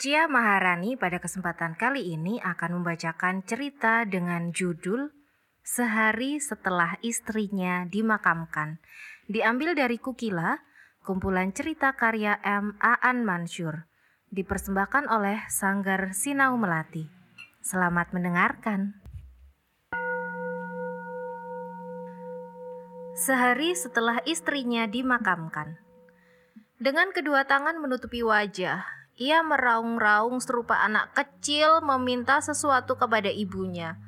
Cia Maharani pada kesempatan kali ini akan membacakan cerita dengan judul Sehari Setelah Istrinya Dimakamkan. Diambil dari Kukila, kumpulan cerita karya M. Aan Mansur. Dipersembahkan oleh Sanggar Sinau Melati. Selamat mendengarkan. Sehari setelah istrinya dimakamkan. Dengan kedua tangan menutupi wajah, ia meraung-raung serupa anak kecil meminta sesuatu kepada ibunya.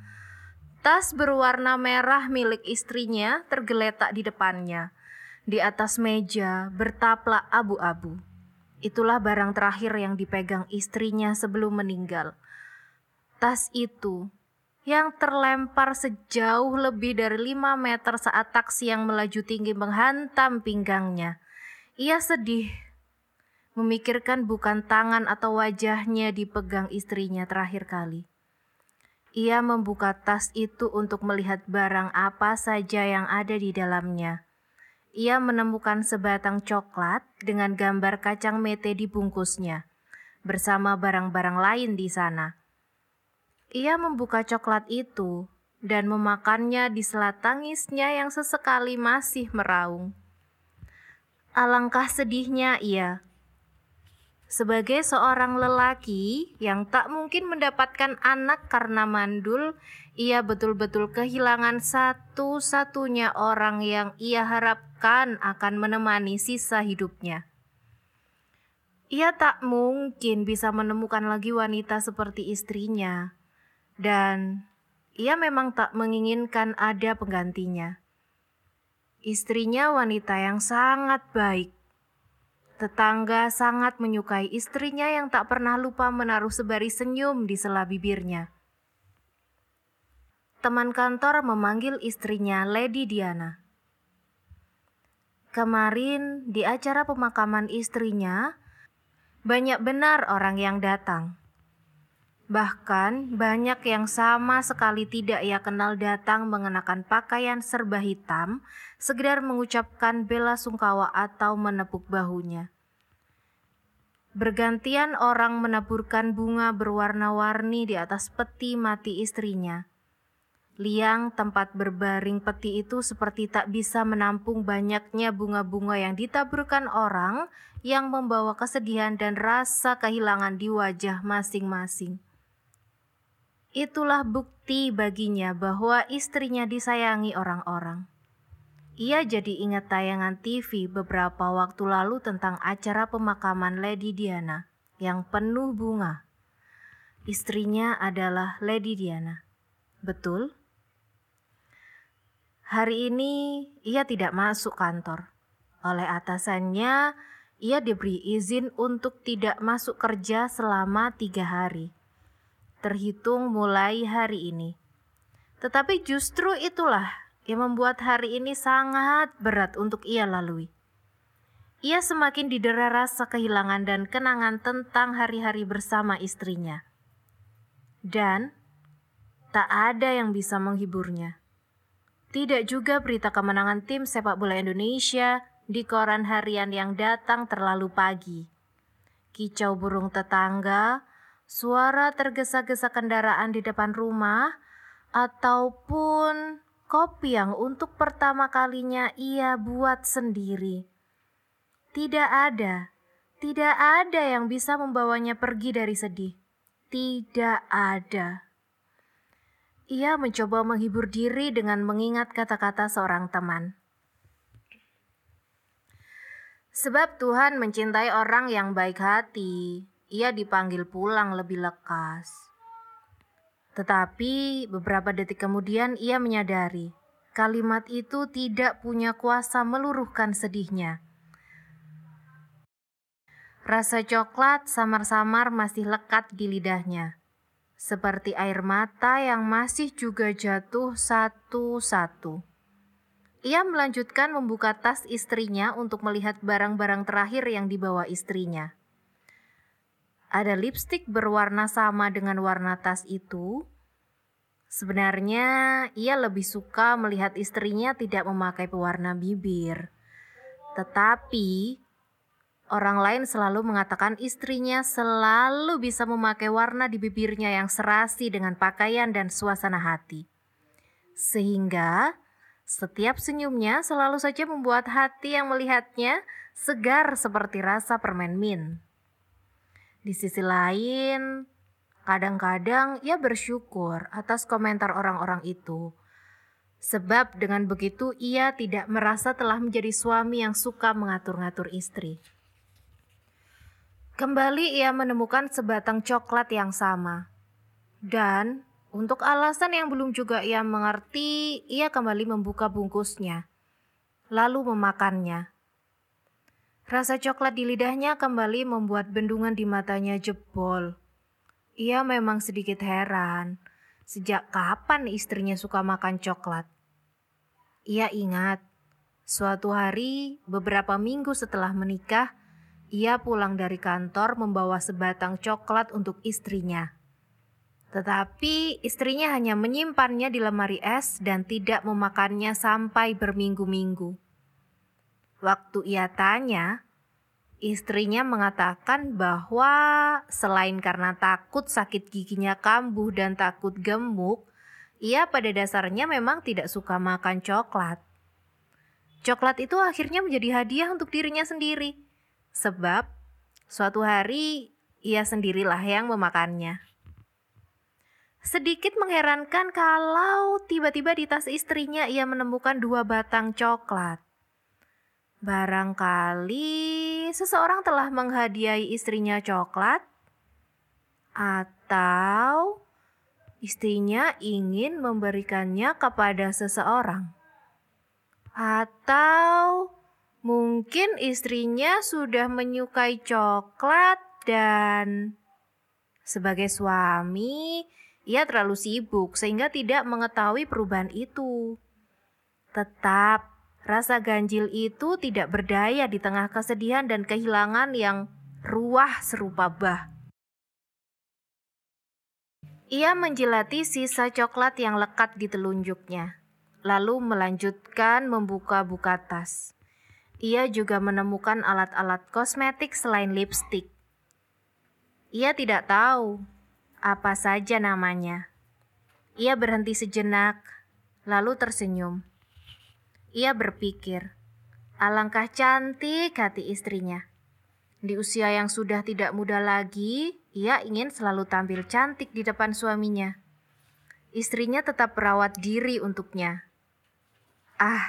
Tas berwarna merah milik istrinya tergeletak di depannya. Di atas meja bertaplak abu-abu. Itulah barang terakhir yang dipegang istrinya sebelum meninggal. Tas itu yang terlempar sejauh lebih dari 5 meter saat taksi yang melaju tinggi menghantam pinggangnya. Ia sedih, memikirkan bukan tangan atau wajahnya dipegang istrinya terakhir kali. Ia membuka tas itu untuk melihat barang apa saja yang ada di dalamnya. Ia menemukan sebatang coklat dengan gambar kacang mete di bungkusnya, bersama barang-barang lain di sana. Ia membuka coklat itu dan memakannya di sela tangisnya yang sesekali masih meraung. Alangkah sedihnya ia. Sebagai seorang lelaki yang tak mungkin mendapatkan anak karena mandul, ia betul-betul kehilangan satu-satunya orang yang ia harapkan akan menemani sisa hidupnya. Ia tak mungkin bisa menemukan lagi wanita seperti istrinya dan ia memang tak menginginkan ada penggantinya. Istrinya wanita yang sangat baik. Tetangga sangat menyukai istrinya yang tak pernah lupa menaruh sebaris senyum di sela bibirnya. Teman kantor memanggil istrinya Lady Diana. Kemarin di acara pemakaman istrinya, banyak benar orang yang datang. Bahkan banyak yang sama sekali tidak ia kenal datang mengenakan pakaian serba hitam, sekedar mengucapkan bela sungkawa atau menepuk bahunya. Bergantian orang menaburkan bunga berwarna-warni di atas peti mati istrinya. Liang tempat berbaring peti itu seperti tak bisa menampung banyaknya bunga-bunga yang ditaburkan orang yang membawa kesedihan dan rasa kehilangan di wajah masing-masing. Itulah bukti baginya bahwa istrinya disayangi orang-orang. Ia jadi ingat tayangan TV beberapa waktu lalu tentang acara pemakaman Lady Diana yang penuh bunga. Istrinya adalah Lady Diana. Betul? Hari ini ia tidak masuk kantor. Oleh atasannya, ia diberi izin untuk tidak masuk kerja selama tiga hari terhitung mulai hari ini. Tetapi justru itulah yang membuat hari ini sangat berat untuk ia lalui. Ia semakin didera rasa kehilangan dan kenangan tentang hari-hari bersama istrinya. Dan tak ada yang bisa menghiburnya. Tidak juga berita kemenangan tim sepak bola Indonesia di koran harian yang datang terlalu pagi. Kicau burung tetangga, suara tergesa-gesa kendaraan di depan rumah, ataupun kopi yang untuk pertama kalinya ia buat sendiri. Tidak ada, tidak ada yang bisa membawanya pergi dari sedih. Tidak ada. Ia mencoba menghibur diri dengan mengingat kata-kata seorang teman. Sebab Tuhan mencintai orang yang baik hati, ia dipanggil pulang lebih lekas. Tetapi beberapa detik kemudian ia menyadari kalimat itu tidak punya kuasa meluruhkan sedihnya. Rasa coklat samar-samar masih lekat di lidahnya, seperti air mata yang masih juga jatuh satu-satu. Ia melanjutkan membuka tas istrinya untuk melihat barang-barang terakhir yang dibawa istrinya ada lipstik berwarna sama dengan warna tas itu. Sebenarnya ia lebih suka melihat istrinya tidak memakai pewarna bibir. Tetapi orang lain selalu mengatakan istrinya selalu bisa memakai warna di bibirnya yang serasi dengan pakaian dan suasana hati. Sehingga setiap senyumnya selalu saja membuat hati yang melihatnya segar seperti rasa permen mint. Di sisi lain, kadang-kadang ia bersyukur atas komentar orang-orang itu Sebab dengan begitu ia tidak merasa telah menjadi suami yang suka mengatur-ngatur istri. Kembali ia menemukan sebatang coklat yang sama. Dan untuk alasan yang belum juga ia mengerti, ia kembali membuka bungkusnya, lalu memakannya. Rasa coklat di lidahnya kembali membuat bendungan di matanya jebol. Ia memang sedikit heran Sejak kapan istrinya suka makan coklat? Ia ingat, suatu hari beberapa minggu setelah menikah, ia pulang dari kantor membawa sebatang coklat untuk istrinya. Tetapi istrinya hanya menyimpannya di lemari es dan tidak memakannya sampai berminggu-minggu. Waktu ia tanya, Istrinya mengatakan bahwa selain karena takut sakit giginya kambuh dan takut gemuk, ia pada dasarnya memang tidak suka makan coklat. Coklat itu akhirnya menjadi hadiah untuk dirinya sendiri, sebab suatu hari ia sendirilah yang memakannya. Sedikit mengherankan kalau tiba-tiba di tas istrinya ia menemukan dua batang coklat. Barangkali seseorang telah menghadiahi istrinya coklat, atau istrinya ingin memberikannya kepada seseorang, atau mungkin istrinya sudah menyukai coklat dan sebagai suami ia terlalu sibuk sehingga tidak mengetahui perubahan itu. Tetap Rasa ganjil itu tidak berdaya di tengah kesedihan dan kehilangan yang ruah serupa bah. Ia menjilati sisa coklat yang lekat di telunjuknya, lalu melanjutkan membuka-buka tas. Ia juga menemukan alat-alat kosmetik selain lipstik. Ia tidak tahu apa saja namanya. Ia berhenti sejenak, lalu tersenyum. Ia berpikir, alangkah cantik hati istrinya. Di usia yang sudah tidak muda lagi, ia ingin selalu tampil cantik di depan suaminya. Istrinya tetap merawat diri untuknya. Ah,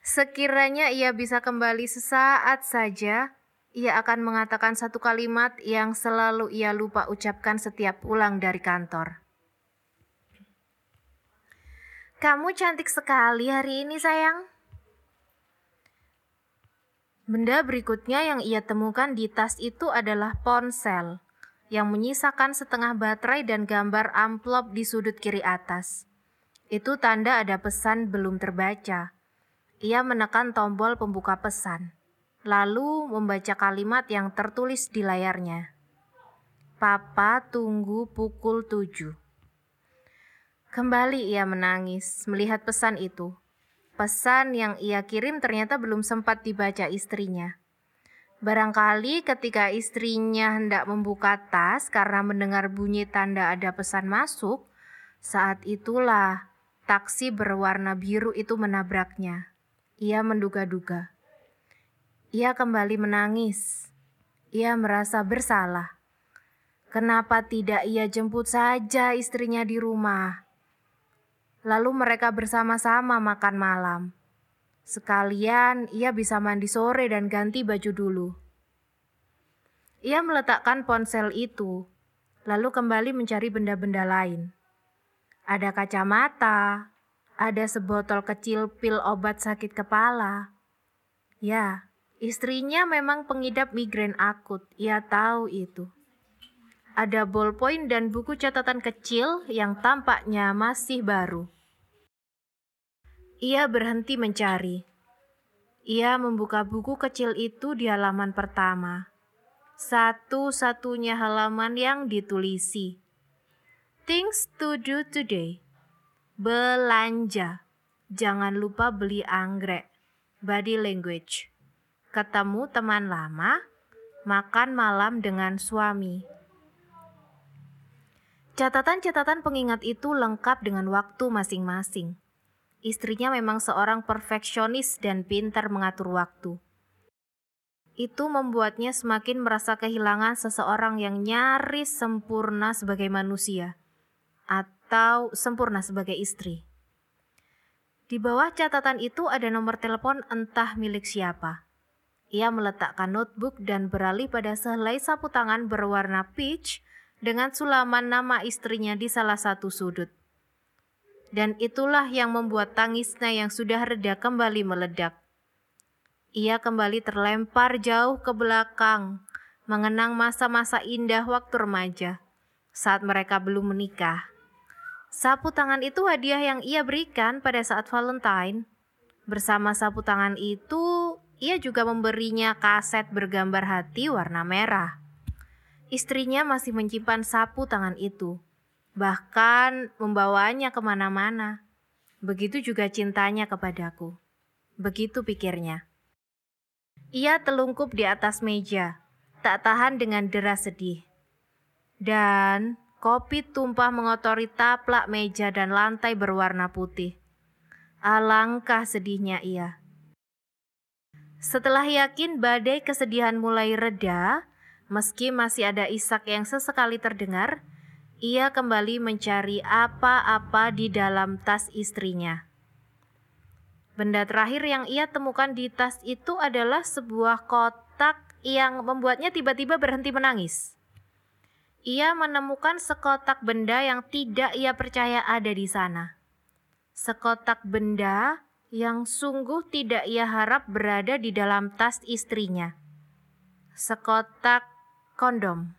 sekiranya ia bisa kembali sesaat saja, ia akan mengatakan satu kalimat yang selalu ia lupa ucapkan setiap pulang dari kantor. Kamu cantik sekali hari ini, sayang. Benda berikutnya yang ia temukan di tas itu adalah ponsel yang menyisakan setengah baterai dan gambar amplop di sudut kiri atas. Itu tanda ada pesan belum terbaca. Ia menekan tombol pembuka pesan, lalu membaca kalimat yang tertulis di layarnya. Papa tunggu pukul tujuh. Kembali ia menangis melihat pesan itu. Pesan yang ia kirim ternyata belum sempat dibaca istrinya. Barangkali ketika istrinya hendak membuka tas karena mendengar bunyi tanda ada pesan masuk, saat itulah taksi berwarna biru itu menabraknya. Ia menduga-duga. Ia kembali menangis. Ia merasa bersalah. Kenapa tidak ia jemput saja istrinya di rumah? Lalu mereka bersama-sama makan malam. Sekalian ia bisa mandi sore dan ganti baju dulu. Ia meletakkan ponsel itu, lalu kembali mencari benda-benda lain. Ada kacamata, ada sebotol kecil pil obat sakit kepala. Ya, istrinya memang pengidap migrain akut, ia tahu itu ada ballpoint dan buku catatan kecil yang tampaknya masih baru. Ia berhenti mencari. Ia membuka buku kecil itu di halaman pertama. Satu-satunya halaman yang ditulisi. Things to do today. Belanja. Jangan lupa beli anggrek. Body language. ketemu teman lama, makan malam dengan suami. Catatan-catatan pengingat itu lengkap dengan waktu masing-masing. Istrinya memang seorang perfeksionis dan pintar mengatur waktu. Itu membuatnya semakin merasa kehilangan seseorang yang nyaris sempurna sebagai manusia atau sempurna sebagai istri. Di bawah catatan itu ada nomor telepon entah milik siapa. Ia meletakkan notebook dan beralih pada sehelai sapu tangan berwarna peach dengan sulaman nama istrinya di salah satu sudut. Dan itulah yang membuat tangisnya yang sudah reda kembali meledak. Ia kembali terlempar jauh ke belakang, mengenang masa-masa indah waktu remaja, saat mereka belum menikah. Sapu tangan itu hadiah yang ia berikan pada saat Valentine. Bersama sapu tangan itu, ia juga memberinya kaset bergambar hati warna merah. Istrinya masih menyimpan sapu tangan itu, bahkan membawanya ke mana-mana. Begitu juga cintanya kepadaku. Begitu pikirnya. Ia telungkup di atas meja, tak tahan dengan deras sedih. Dan kopi tumpah mengotori taplak meja dan lantai berwarna putih. Alangkah sedihnya ia. Setelah yakin badai kesedihan mulai reda, Meski masih ada isak yang sesekali terdengar, ia kembali mencari apa-apa di dalam tas istrinya. Benda terakhir yang ia temukan di tas itu adalah sebuah kotak yang membuatnya tiba-tiba berhenti menangis. Ia menemukan sekotak benda yang tidak ia percaya ada di sana. Sekotak benda yang sungguh tidak ia harap berada di dalam tas istrinya. Sekotak kondom.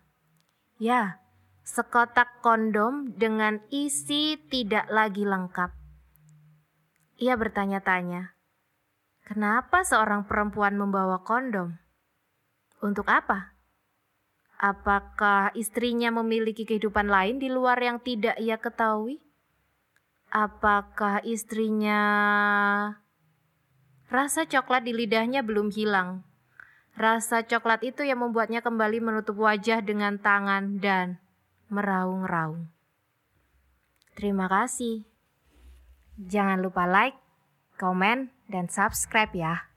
Ya, sekotak kondom dengan isi tidak lagi lengkap. Ia bertanya-tanya, kenapa seorang perempuan membawa kondom? Untuk apa? Apakah istrinya memiliki kehidupan lain di luar yang tidak ia ketahui? Apakah istrinya rasa coklat di lidahnya belum hilang Rasa coklat itu yang membuatnya kembali menutup wajah dengan tangan dan meraung-raung. Terima kasih. Jangan lupa like, komen, dan subscribe ya.